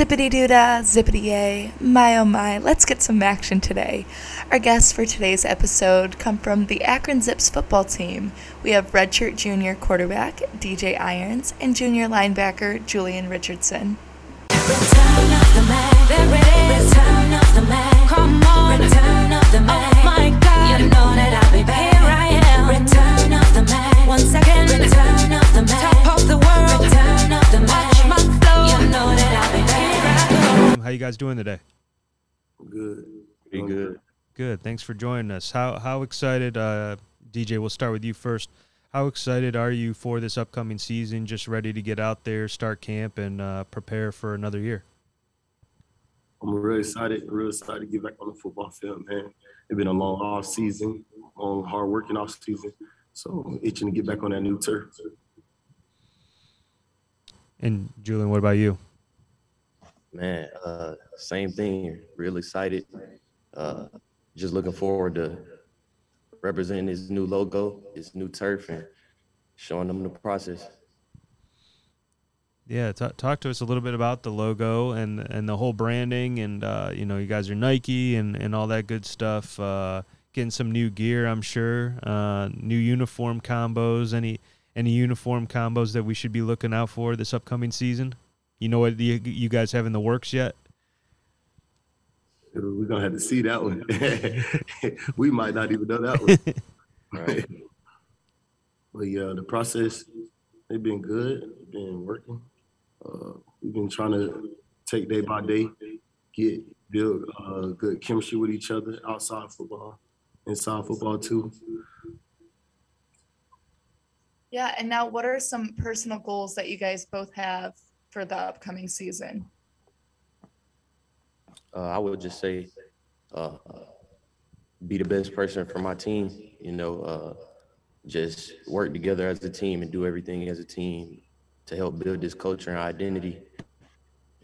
Zippity doo dah, zippity yay, my oh my, let's get some action today. Our guests for today's episode come from the Akron Zips football team. We have redshirt junior quarterback DJ Irons and junior linebacker Julian Richardson. Return of you guys doing today? Good. Pretty good. Good. Thanks for joining us. How how excited, uh, DJ? We'll start with you first. How excited are you for this upcoming season? Just ready to get out there, start camp, and uh, prepare for another year. I'm really excited, real excited to get back on the football field, man. It's been a long off season, long hard working off season. So I'm itching to get back on that new turf. And Julian, what about you? Man, uh, same thing. Real excited. Uh, just looking forward to representing his new logo, his new turf, and showing them the process. Yeah, t- talk to us a little bit about the logo and and the whole branding, and uh, you know, you guys are Nike and and all that good stuff. Uh, getting some new gear, I'm sure. Uh, new uniform combos. Any any uniform combos that we should be looking out for this upcoming season? You know what you, you guys have in the works yet? We're gonna have to see that one. we might not even know that one. Right. but yeah, the process, they've been good, been working. Uh, we've been trying to take day by day, get build uh, good chemistry with each other outside football, inside football too. Yeah, and now what are some personal goals that you guys both have for the upcoming season? Uh, I would just say, uh, be the best person for my team. You know, uh, just work together as a team and do everything as a team to help build this culture and identity,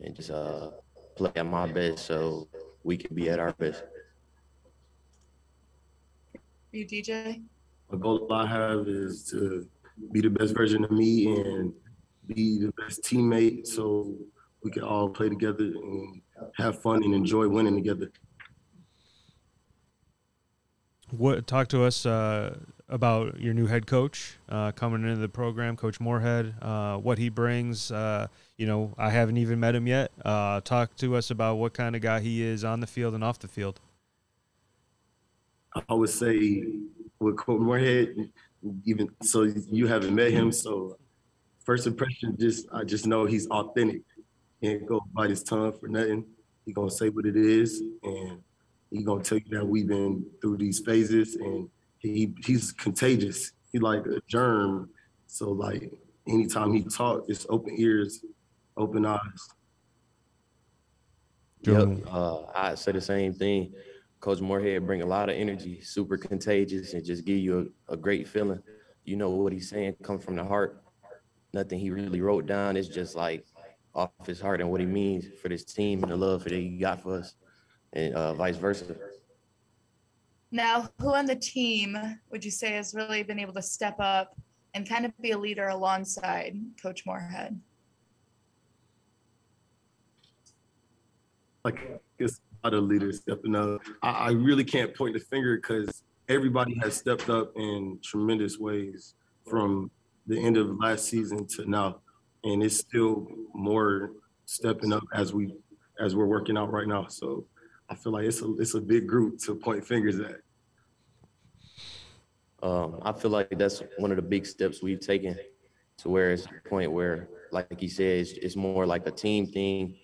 and just uh, play at my best so we can be at our best. You, DJ? A goal I have is to be the best version of me and be the best teammate so we can all play together and have fun and enjoy winning together. What talk to us uh, about your new head coach uh, coming into the program, Coach Moorhead. Uh, what he brings. Uh, you know, I haven't even met him yet. Uh, talk to us about what kind of guy he is on the field and off the field. I would say with Coach Moorhead, even so you haven't met him, so first impression, just I just know he's authentic. He ain't gonna bite his tongue for nothing. He gonna say what it is, and he gonna tell you that we've been through these phases, and he he's contagious. He like a germ. So like anytime he talk, it's open ears, open eyes. Julian. Yep. Uh, I say the same thing. Coach Moorhead bring a lot of energy, super contagious, and just give you a, a great feeling. You know what he's saying come from the heart. Nothing he really wrote down. It's just like off his heart and what he means for this team and the love that he got for us, and uh, vice versa. Now, who on the team would you say has really been able to step up and kind of be a leader alongside Coach Moorhead? Like it's a lot of leaders stepping up. I, I really can't point the finger because everybody has stepped up in tremendous ways from the end of last season to now, and it's still more stepping up as we as we're working out right now. So I feel like it's a it's a big group to point fingers at. Um, I feel like that's one of the big steps we've taken to where it's a point where, like he it's, it's more like a team thing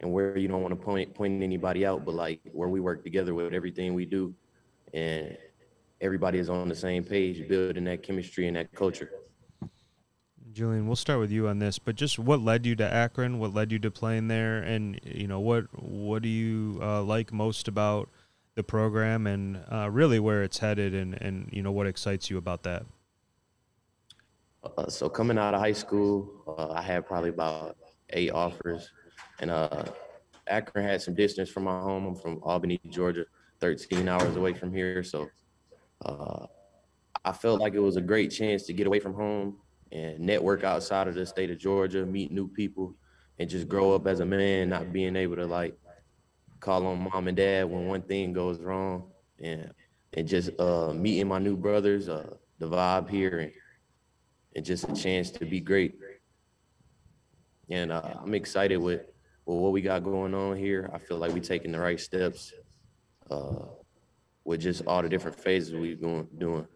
and where you don't want to point point anybody out, but like where we work together with everything we do and everybody is on the same page, building that chemistry and that culture. Julian, we'll start with you on this, but just what led you to Akron? What led you to playing there? And you know, what what do you uh, like most about the program, and uh, really where it's headed, and and you know what excites you about that? Uh, so coming out of high school, uh, I had probably about eight offers, and uh, Akron had some distance from my home. I'm from Albany, Georgia, 13 hours away from here. So uh, I felt like it was a great chance to get away from home and network outside of the state of Georgia, meet new people, and just grow up as a man, not being able to like call on mom and dad when one thing goes wrong, and and just uh, meeting my new brothers, uh, the vibe here, and, and just a chance to be great. And uh, I'm excited with, with what we got going on here. I feel like we're taking the right steps uh, with just all the different phases we've going doing.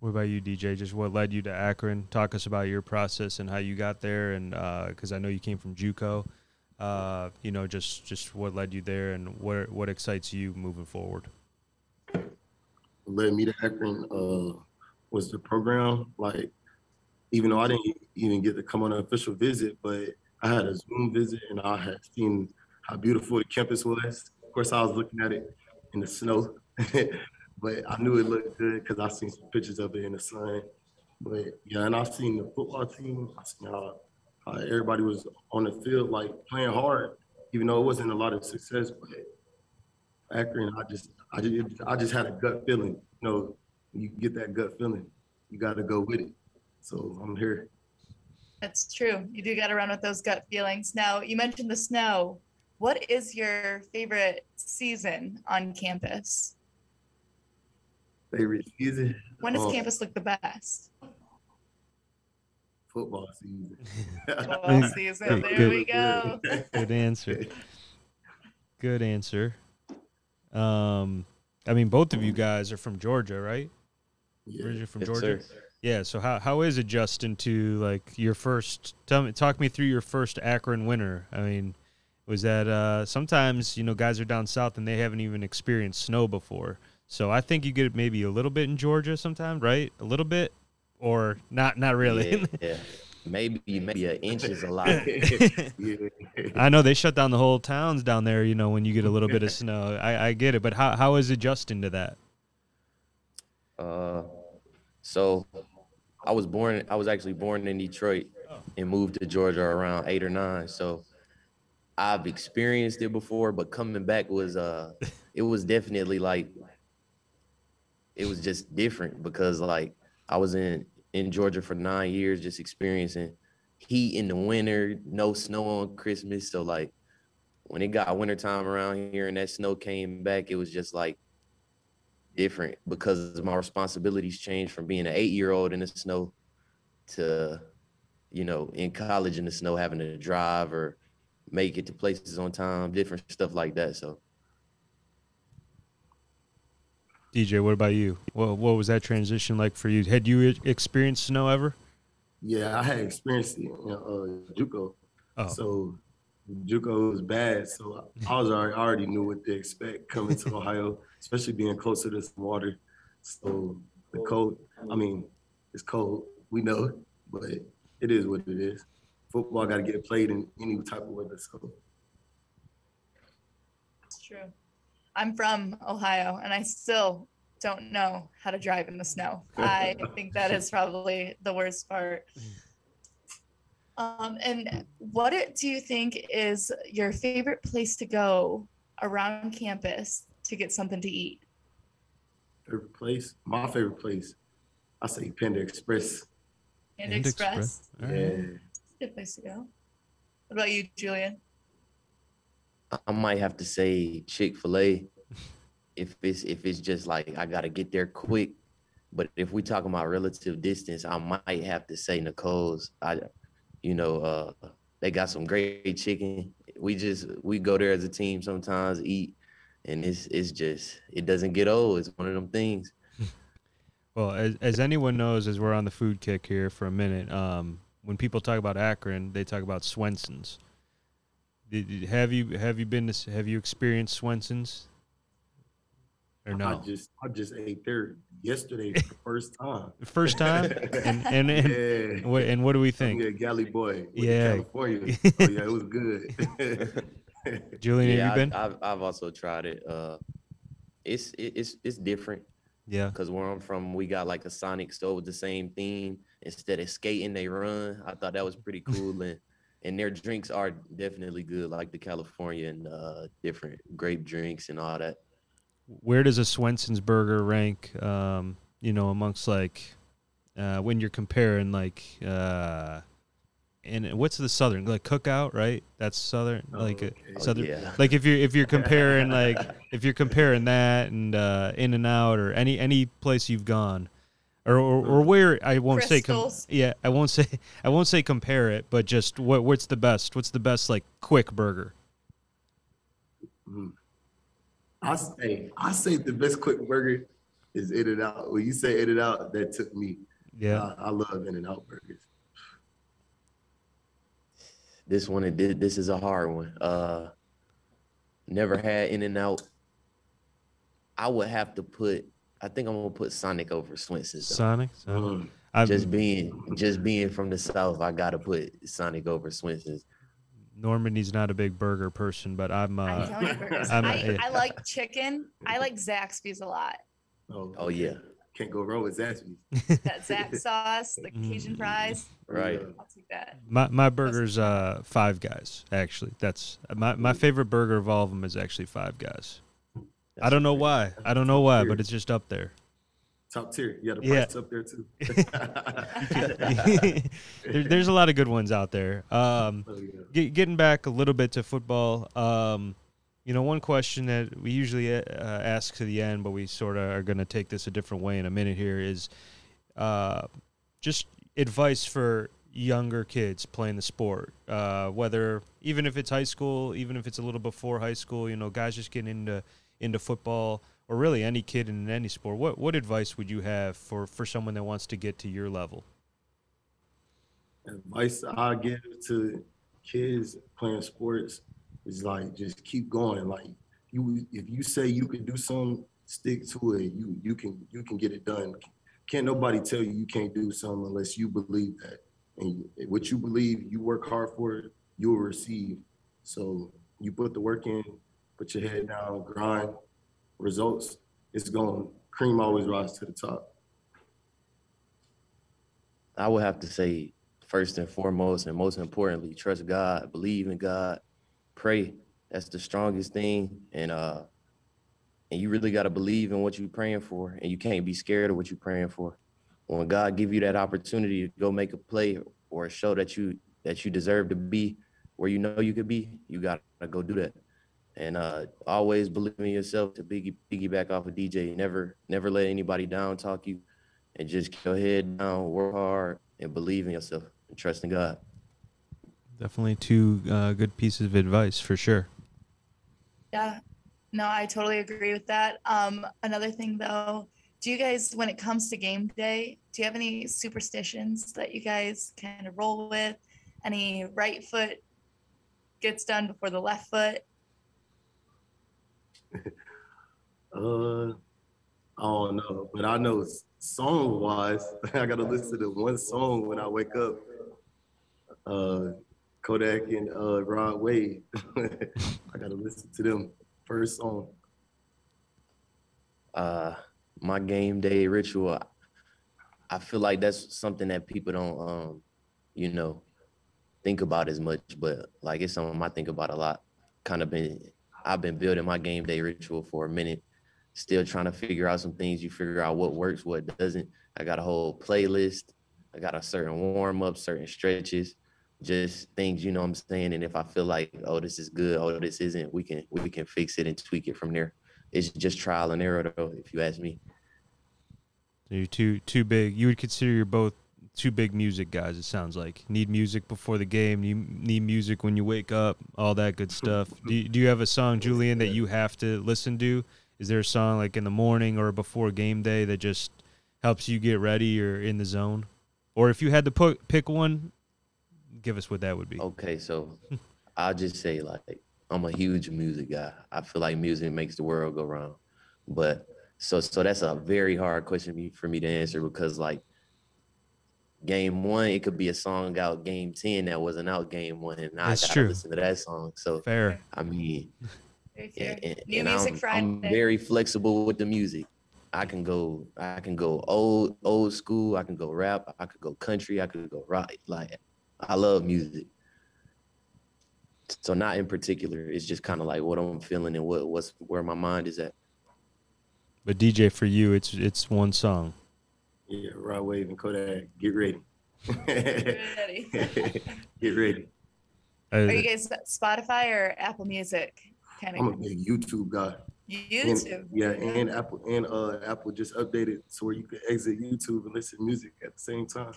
What about you, DJ? Just what led you to Akron? Talk us about your process and how you got there, and because I know you came from JUCO. Uh, you know, just just what led you there, and what what excites you moving forward. led me to Akron uh, was the program. Like, even though I didn't even get to come on an official visit, but I had a Zoom visit and I had seen how beautiful the campus was. Of course, I was looking at it in the snow, but I knew it looked good because I seen some pictures of it in the sun. But yeah, and I've seen the football team. I seen how, how everybody was on the field, like playing hard, even though it wasn't a lot of success. But Akron, I just, I just, I just had a gut feeling. You know, you get that gut feeling, you got to go with it. So I'm here. That's true. You do got to run with those gut feelings. Now, you mentioned the snow. What is your favorite season on campus? Favorite season? When does Oh, campus look the best? Football season. Football season. Good- There we go. Good answer. Good answer. Um, I mean, both of you guys are from Georgia, right? Yeah. Originally from Yes, Georgia. sir. Yeah. So how how is adjusting to like your first? Tell me, talk me through your first Akron winter. I mean, was that uh, sometimes you know guys are down south and they haven't even experienced snow before. So I think you get it maybe a little bit in Georgia sometimes, right? A little bit, or not? Not really. Yeah, yeah. Maybe maybe an inch is a lot. yeah. I know they shut down the whole towns down there. You know when you get a little bit of snow. I, I get it, but how how is adjusting to that? Uh, so I was born. I was actually born in Detroit and moved to Georgia around eight or nine. So I've experienced it before, but coming back was uh, it was definitely like it was just different because like I was in in Georgia for nine years, just experiencing heat in the winter, no snow on Christmas. So like when it got wintertime around here and that snow came back, it was just like different because my responsibilities changed from being an eight year old in the snow to, you know, in college in the snow, having to drive or make it to places on time, different stuff like that. So DJ, what about you? What what was that transition like for you? Had you e- experienced snow ever? Yeah, I had experienced it in uh, JUCO. Oh. So JUCO was bad. So I was already, I already knew what to expect coming to Ohio, especially being closer to some water. So the cold, I mean, it's cold. We know, but it is what it is. Football got to get played in any type of weather. So It's true. I'm from Ohio and I still don't know how to drive in the snow. I think that is probably the worst part. Um, and what do you think is your favorite place to go around campus to get something to eat? favorite place, my favorite place, I say Panda Express. Panda, And Express. All right. Yeah. Good place to go. What about you, Julian? I- might have to say Chick Fil A, if it's if it's just like I gotta get there quick. But if we talking about relative distance, I might have to say Nicole's. I, you know, uh, they got some great chicken. We just we go there as a team sometimes eat, and it's it's just it doesn't get old. It's one of them things. Well, as, as anyone knows, as we're on the food kick here for a minute, um, when people talk about Akron, they talk about Swenson's. Did, did- have you have you been to, have you experienced Swenson's? Or no? I just I just ate there yesterday for the first time. The First time? and and and, yeah. what, and what do we think? Yeah, Galley Boy. Yeah. California. oh, yeah, it was good. Julian, yeah, have you been? I, I've I've also tried it. Uh, it's it, it's it's different. yeah. Because where I'm from, we got like a Sonic store with the same theme. Instead of skating, they run. I thought that was pretty cool. and and their drinks are definitely good, like the California and uh, different grape drinks and all that. Where does a Swenson's burger rank? Um, you know, amongst like uh, when you're comparing like uh, and what's the southern like cookout, right? That's southern, Oh, like uh, okay. Oh, southern. yeah. Like if you're if you're comparing like if you're comparing that and uh, In and Out or any any place you've gone, or or, or where I won't say com- yeah I won't say I won't say compare it, but just what what's the best? What's the best like quick burger? I say, I say the best quick burger is In and Out. When you say In and Out, that took me. Yeah, I, I love In and Out burgers. This one, it did. This is a hard one. Uh, never had In and Out. I would have to put. I think I'm gonna put Sonic over Swenson's. though. Sonic. Sonic. Mm. I'm, Just being, just being from the south, I gotta put Sonic over Swenson's. Normandy's not a big burger person, but I'm. I Uh, don't eat burgers. I'm- I, yeah. I like chicken. I like Zaxby's a lot. Oh, Oh yeah, Can't go wrong with Zaxby's. That Zax sauce, the Mm. Cajun fries. right. I'll take that. my my burger's uh Five Guys. Actually, that's my my favorite burger of all of them is actually Five Guys. I don't know why. I don't know why, but it's just up there. Top tier. You got a Yeah. price up there too. there, there's a lot of good ones out there. Um, Oh, yeah. get, getting back a little bit to football, um, you know, one question that we usually uh, ask to the end, but we sort of are going to take this a different way in a minute here is uh, just advice for younger kids playing the sport, uh, whether even if it's high school, even if it's a little before high school, you know, guys just getting into into football or really any kid in any sport. What what advice would you have for for someone that wants to get to your level? advice I give to kids playing sports is like just keep going. Like you, if you say you can do something, stick to it. You you can you can get it done. Can't nobody tell you you can't do something unless you believe that. And what you believe, you work hard for it, you'll receive. So you put the work in, put your head down, grind. Results, it's going. Cream always rise to the top. I would have to say first and foremost, and most importantly, trust God, believe in God, pray. That's the strongest thing, and uh, and you really got to believe in what you're praying for, and you can't be scared of what you're praying for. When God give you that opportunity to go make a play or a show that you that you deserve to be where you know you could be, you got to go do that. And uh, always believe in yourself. To piggy piggyback off of DJ, never never let anybody down talk you and just keep your head down, work hard, and believe in yourself and trust in God. Definitely two uh, good pieces of advice for sure. Yeah. No, I totally agree with that. Um, another thing though, do you guys, when it comes to game day, do you have any superstitions that you guys kind of roll with? Any right foot gets done before the left foot? Uh, I don't know, but I know song wise, I gotta listen to one song when I wake up. Uh, Kodak and uh, Rod Wave. I gotta listen to them first song. Uh, my game day ritual, I feel like that's something that people don't, um, you know, think about as much, but like it's something I think about a lot. Kind of been, I've been building my game day ritual for a minute, still trying to figure out some things. You figure out what works, what doesn't. I got a whole playlist. I got a certain warm up, certain stretches, just things, you know what I'm saying? And if I feel like, oh, this is good, oh, this isn't, we can we can fix it and tweak it from there. It's just trial and error though, if you ask me. You're too too big. You would consider you're both two big music guys. It sounds like need music before the game. You need music when you wake up. All that good stuff. do you, Do you have a song, Julian, that you have to listen to? Is there a song like in the morning or before game day that just helps you get ready or in the zone? Or if you had to put pick one, give us what that would be. Okay, so I'll just say like I'm a huge music guy. I feel like music makes the world go round. But so so that's a very hard question for me to answer because like game one, it could be a song out game 10 that wasn't out game one. And I gotta true. listen to that song. So Fair. I mean Very and, and- New and Music I'm, Friday. I'm very flexible with the music. I can go, I can go old, old school. I can go rap. I could go country. I could go rock. Like, I love music. So not in particular. It's just kind of like what I'm feeling and what what's where my mind is at. But DJ, for you, it's it's one song. Yeah, Rod Wave and Kodak, get ready. Ready. Get ready. Are you guys Spotify or Apple Music? Kind I'm a big YouTube guy. And- YouTube. yeah, and Apple and uh Apple just updated so where you can exit YouTube and listen to music at the same time.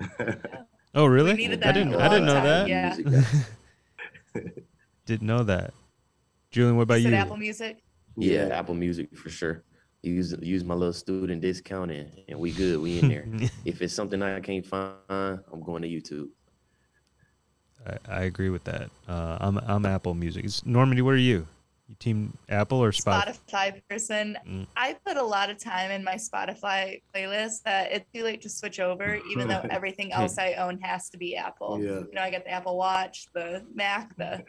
oh, really? I didn't. a I didn't know time, that. yeah. Didn't know that. Julian, what about you? Apple Music? Yeah, Apple Music for sure. Use use my little student discount and, and we good. We in there. if it's something I can't find, I'm going to YouTube. I, I agree with that. Uh, I'm I'm Apple Music. It's, Normandy, what are you? You team Apple or Spotify? Spotify person. Mm. I put a lot of time in my Spotify playlist that it's too late to switch over, even though everything else I own has to be Apple. Yeah. You know, I got the Apple Watch, the Mac, the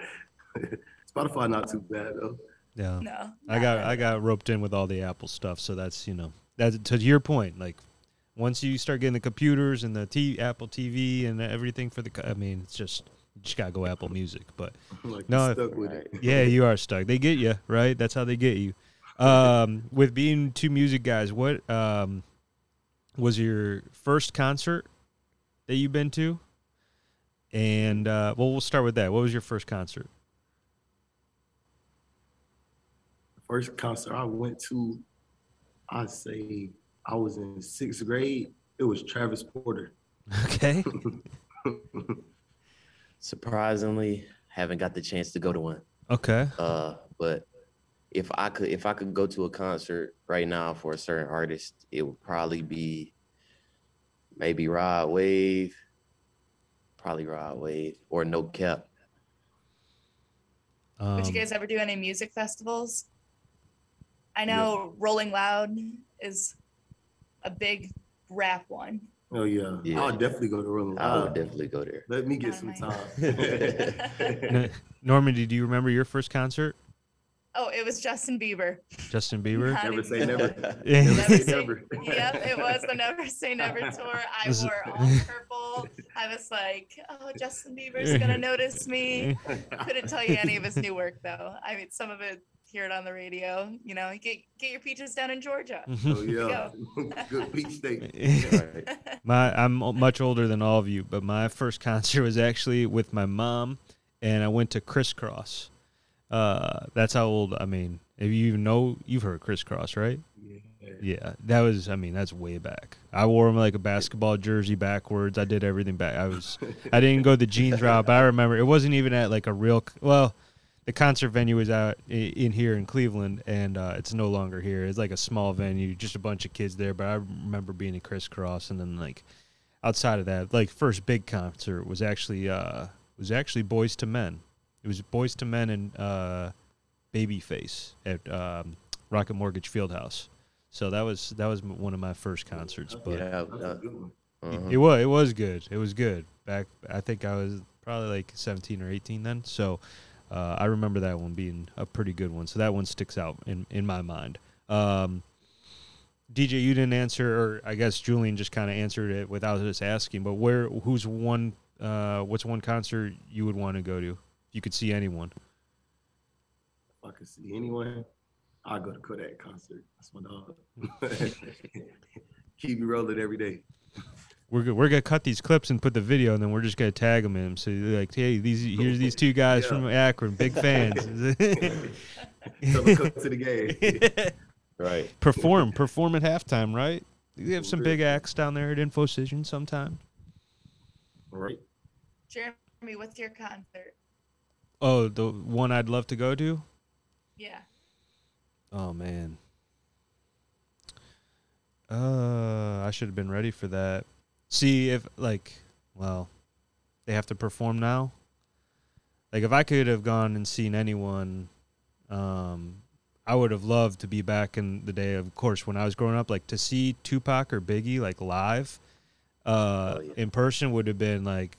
Spotify not too bad though. Yeah. no. I got really. I got roped in with all the Apple stuff, so that's you know that's to your point. Like once you start getting the computers and the t- Apple TV and everything for the, co- I mean, it's just you just gotta go Apple Music. But like No, no, if- stuck with it. yeah, you are stuck. They get you right. That's how they get you. Um, with being two music guys, what um, was your first concert that you've been to? And uh, well, we'll start with that. What was your first concert? First concert I went to, I say I was in sixth grade. It was Travis Porter. Okay. Surprisingly, haven't got the chance to go to one. Okay. Uh, but if I could, if I could go to a concert right now for a certain artist, it would probably be maybe Rod Wave, probably Rod Wave, or No Cap. Um, Would you guys ever do any music festivals? I know Rolling Loud is a big rap one. Oh yeah, Yeah. I'll definitely go to Rolling Loud. I would definitely go there. Let me get some time. N- Normandy, do you remember your first concert? Oh, it was Justin Bieber. Justin Bieber. Not never say never. Never Never say say- never. Yep, it was the Never Say Never tour. I wore all purple. I was like, oh, Justin Bieber's gonna notice me. Couldn't tell you any of his new work though. I mean, some of it hear it on the radio. You know, get get your peaches down in Georgia. Oh yeah, good peach steak. Right. My I'm much older than all of you, but my first concert was actually with my mom, and I went to Kris Kross. Uh, that's how old. I mean, if you even know, you've heard Kris Kross, right? Yeah. Yeah, that was. I mean, that's way back. I wore them like a basketball jersey backwards. I did everything back. I was. I didn't go the jeans route, but I remember it wasn't even at like a real. Well, the concert venue was out in here in Cleveland, and uh, it's no longer here. It's like a small venue, just a bunch of kids there. But I remember being at Kris Kross, and then like outside of that, like first big concert was actually uh was actually Boyz II Men. It was Boyz II Men and uh, Babyface at um, Rocket Mortgage Fieldhouse. So that was that was one of my first concerts, but Yeah, uh, uh-huh. it was it was good. It was good. Back I think I was probably like 17 or 18 then. So uh, I remember that one being a pretty good one. So that one sticks out in in my mind. Um, DJ, you didn't answer, or I guess Julian just kind of answered it without us asking. But where, who's one? Uh, what's one concert you would want to go to? If you could see anyone. If I could see anyone, I'd go to Kodak concert. That's my dog. Keep me rolling every day. We're go- we're gonna cut these clips and put the video, and then we're just gonna tag them in 'em. So you're like, hey, these here's these two guys Yeah. from Akron, big fans. Tell them come to the game. right. perform, perform at halftime, right? You have some big acts down there at InfoCision sometime. All right. Jeremy, what's your concert? Oh, the one I'd love to go to. Yeah. Oh man. Uh, I should have been ready for that. See if like, well, they have to perform now. Like if I could have gone and seen anyone, um, I would have loved to be back in the day. Of course, when I was growing up, like to see Tupac or Biggie like live, uh, Oh, yeah. in person would have been like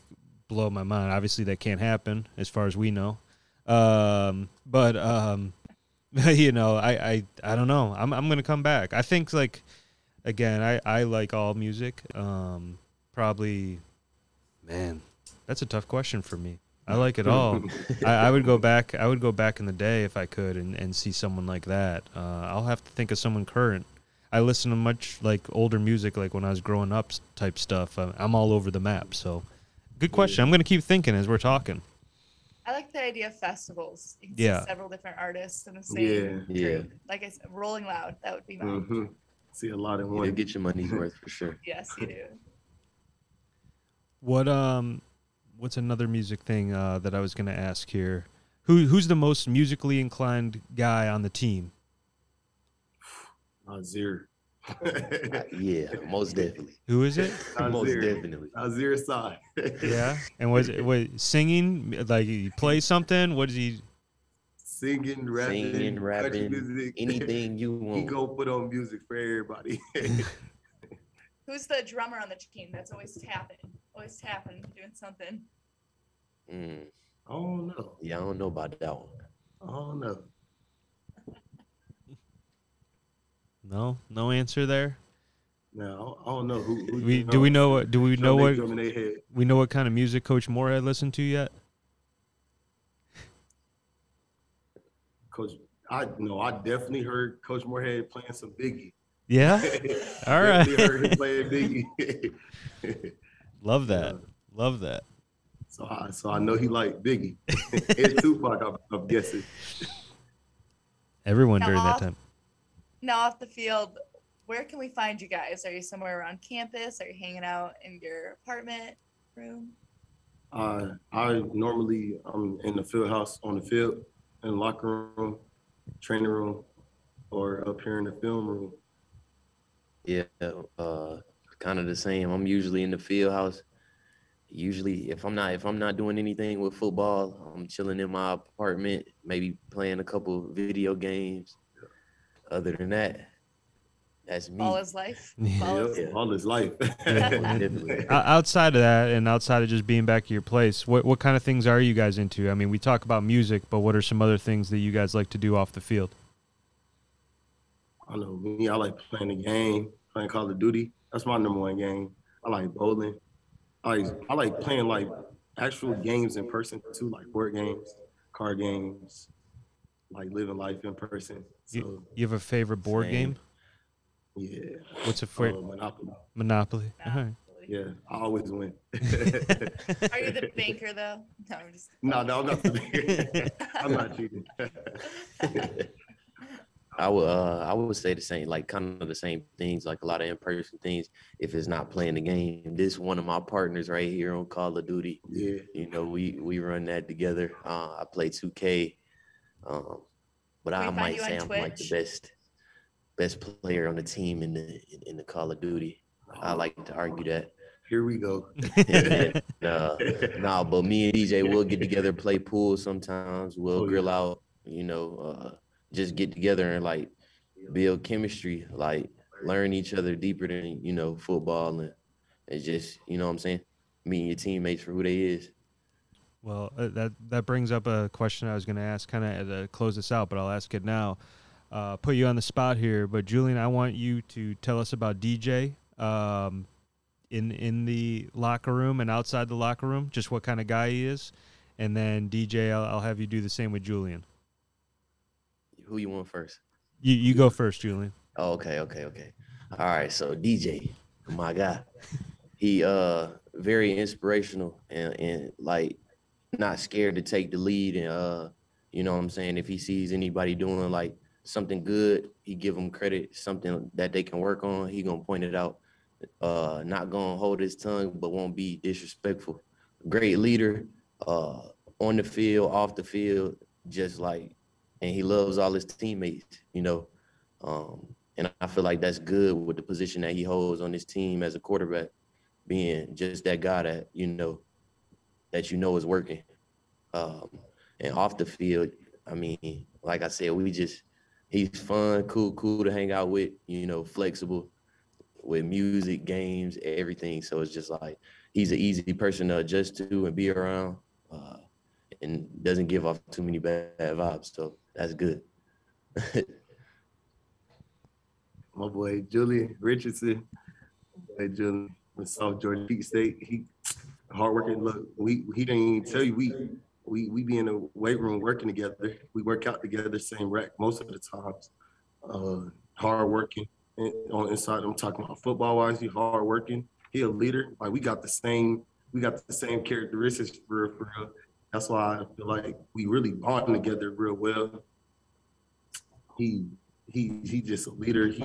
blow my mind. Obviously, that can't happen as far as we know. Um, but um, you know, I, I I don't know. I'm I'm gonna come back. I think like again, I I like all music. Um, probably, man, that's a tough question for me. I like it all. I, I would go back. I would go back in the day if I could and, and see someone like that. Uh, I'll have to think of someone current. I listen to much like older music, like when I was growing up type stuff. I'm, I'm all over the map. So, good question. I'm gonna keep thinking as we're talking. I like the idea of festivals. You can Yeah. see several different artists in the same Yeah. Yeah. Like I said, Rolling Loud, that would be mine. hmm See a lot in You'll one. get your money's worth for sure. Yes, you do. What um, what's another music thing uh, that I was gonna ask here? Who who's the most musically inclined guy on the team? Azir. Uh, yeah, most definitely. Who is it? most Azir. definitely. Azir side. yeah, and was it what singing? Like he play something? What is he? Singing, rapping, Singing, country rapping, music. anything you want. he want. go put on music for everybody. Who's the drummer on the team that's always tapping? Always tapping, doing something. Mm, I don't know. yeah, I don't know about that one. I don't know. No, no answer there. No, I don't know who. who We you do we know what? Do we know what? drum in their head. We know what kind of music Coach Moorhead listened to yet? Coach, I know I definitely heard Coach Moorhead playing some Biggie. Yeah, All right. Heard him playing Biggie. love that. Love that. so I so I know he liked Biggie. it's Tupac, I'm, I'm guessing. Everyone Now during that time. Now off the field, where can we find you guys? Are you somewhere around campus? Are you hanging out in your apartment room? Uh, I normally I'm in the field house on the field, in the locker room, training room, or up here in the film room. Yeah, uh, kind of the same. I'm usually in the field house. Usually, if I'm not if I'm not doing anything with football, I'm chilling in my apartment, maybe playing a couple video games. Other than that, that's me. All his life. Yeah. All his- Yep, all his life. Definitely. Outside of that, and outside of just being back at your place, what what kind of things are you guys into? I mean, we talk about music, but what are some other things that you guys like to do off the field? I know me. I like playing the game, playing Call of Duty. That's my number one game. I like bowling. I like I like playing like actual games in person too, like board games, card games, like living life in person. So You, you have a favorite board Same. game? Yeah, What's a uh, favorite? Monopoly. Monopoly. All right. Yeah, I always win. Are you the banker though? No, I'm just. no, no, I'm not. the- I'm not cheating. I would uh I would say the same, like kind of the same things, like a lot of in-person things. If it's not playing the game, this one of my partners right here on Call of Duty. yeah, You know, we we run that together. Uh, I play 2K, um, but Can we I might say I'm like the best best player on the team in the in, in the Call of Duty. I like to argue that. here we go. And, uh, nah, but me and DJ will get together, play pool sometimes. We'll Oh, yeah. grill out, you know, uh, just get together and like build chemistry, like learn each other deeper than you know football and it's just you know what I'm saying, meeting your teammates for who they is. Well, uh, that that brings up a question I was going to ask, kind of to close this out, but I'll ask it now. Uh, put you on the spot here, but Julian, I want you to tell us about DJ um, in in the locker room and outside the locker room, just what kind of guy he is, and then DJ, I'll, I'll have you do the same with Julian. Who you want first? You you go first, Julian. Oh, okay, okay, okay. All right, so DJ, my guy, he uh very inspirational and, and like not scared to take the lead and uh you know what I'm saying if he sees anybody doing like something good, he give them credit, something that they can work on, he gonna point it out. Uh not gonna hold his tongue, but won't be disrespectful. Great leader, uh on the field, off the field, just like and he loves all his teammates, you know. Um, and I feel like that's good with the position that he holds on his team as a quarterback, being just that guy that you know that you know is working. Um, and off the field, I mean, like I said, we just he's fun, cool, cool to hang out with, you know, flexible with music, games, everything. So it's just like he's an easy person to adjust to and be around, uh, and doesn't give off too many bad vibes. So that's good. my boy Julian Richardson, boy Julian from South Georgia State. He hardworking. Look, we he didn't even tell you we we we be in the weight room working together. We work out together, same rack most of the times. Uh, hardworking, And on inside, I'm talking about football wise. He hard working. He a leader. Like we got the same, we got the same characteristics for for real. That's why I feel like we really bond together real well. He he he just a leader. He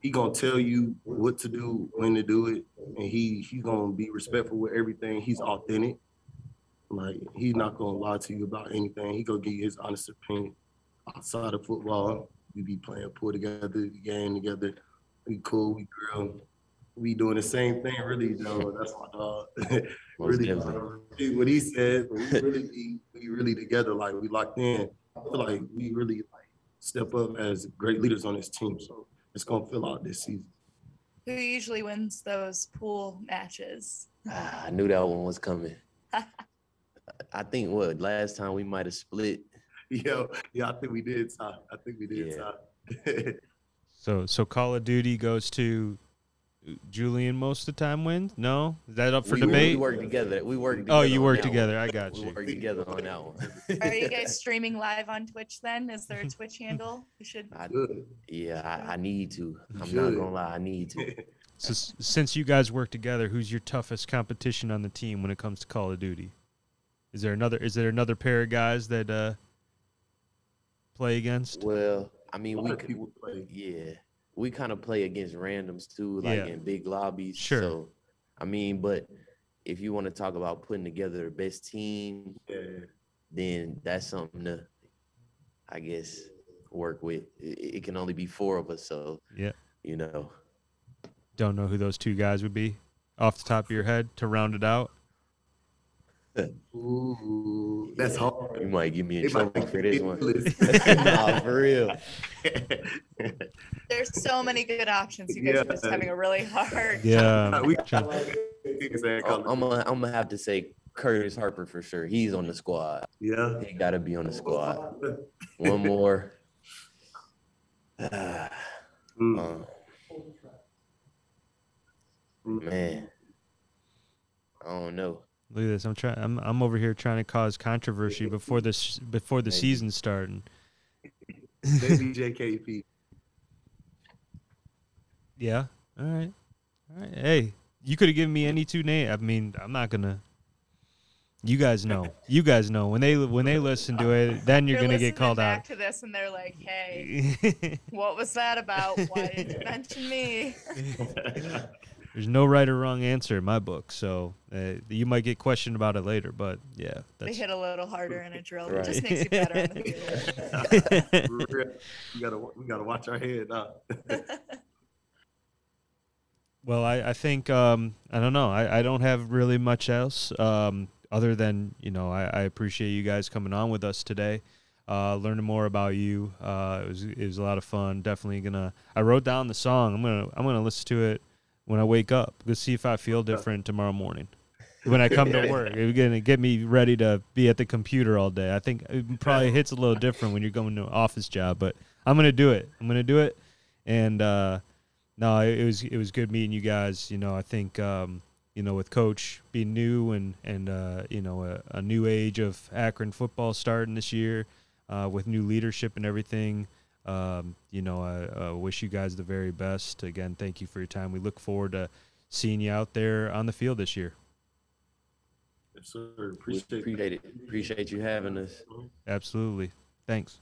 he gonna tell you what to do, when to do it, and he he gonna be respectful with everything. He's authentic. Like he's not gonna lie to you about anything. He gonna give you his honest opinion. Outside of football, we be playing pool together, we game together. We cool, we grill. We doing the same thing, really. Though that's my dog. Most really, definitely. what he said. We really, be, we really together. Like we locked in. I feel like we really like step up as great leaders on this team. So it's gonna fill out this season. Who usually wins those pool matches? Ah, I knew that one was coming. I think what last time we might have split. Yeah, yeah, I think we did tie. I think we did Yeah. So so Call of Duty goes to Julian most of the time wins? No? Is that up for we, we debate? work together. We work. Oh, you work that one. together. I got We you. work together on that one. Are you guys streaming live on Twitch then? Is there a Twitch handle? We should. I, Good. yeah, I, I need to. I'm not gonna lie. I need to. So, since you guys work together, who's your toughest competition on the team when it comes to Call of Duty? Is there another is there another pair of guys that uh play against? Well, I mean, we could, play. yeah, we kind of play against randoms too, like Yeah. in big lobbies. Sure. So, I mean, but if you want to talk about putting together the best team, Yeah. then that's something to, I guess, work with. It, it can only be four of us, so Yeah. you know. Don't know who those two guys would be off the top of your head to round it out. Ooh, that's hard. You might give me They in trouble for this one. ridiculous. nah, for real. There's so many good options. You guys are just having a really hard. Yeah. we trying- I'm, I'm gonna, I'm gonna have to say Curtis Harper for sure. He's on the squad. yeah. He got to be on the squad. One more. Mm. Uh, man, I don't know. Look at this. I'm trying I'm I'm over here trying to cause controversy before this before the Maybe. season's starting. Maybe JKP. Yeah. All right. All right. Hey, you could have given me any two names. I mean, I'm not gonna. You guys know. You guys know when they when they listen to it, then you're gonna get called back out. to this and they're like, "Hey, what was that about? Why did you mention me?" There's no right or wrong answer in my book, so uh, you might get questioned about it later. But yeah, They hit a little harder in a drill. It just makes you better on the field. We gotta we gotta watch our head now. Well, I, I think um, I don't know. I, I don't have really much else um, other than you know I, I appreciate you guys coming on with us today, uh, learning more about you. Uh, it was it was a lot of fun. Definitely gonna. I wrote down the song. I'm gonna I'm gonna listen to it when I wake up to see if I feel different tomorrow morning. When I come to work, it's gonna get me ready to be at the computer all day. I think it probably hits a little different when you're going to an office job, but I'm gonna do it. I'm gonna do it, and uh, no, it, it was it was good meeting you guys. You know, I think um, you know with Coach being new and and uh, you know a, a new age of Akron football starting this year uh, with new leadership and everything. Um, you know, I uh, wish you guys the very best. Again, thank you for your time. We look forward to seeing you out there on the field this year. Yes, sir. Appreciate appreciate it. Appreciate you having us. Absolutely. Thanks.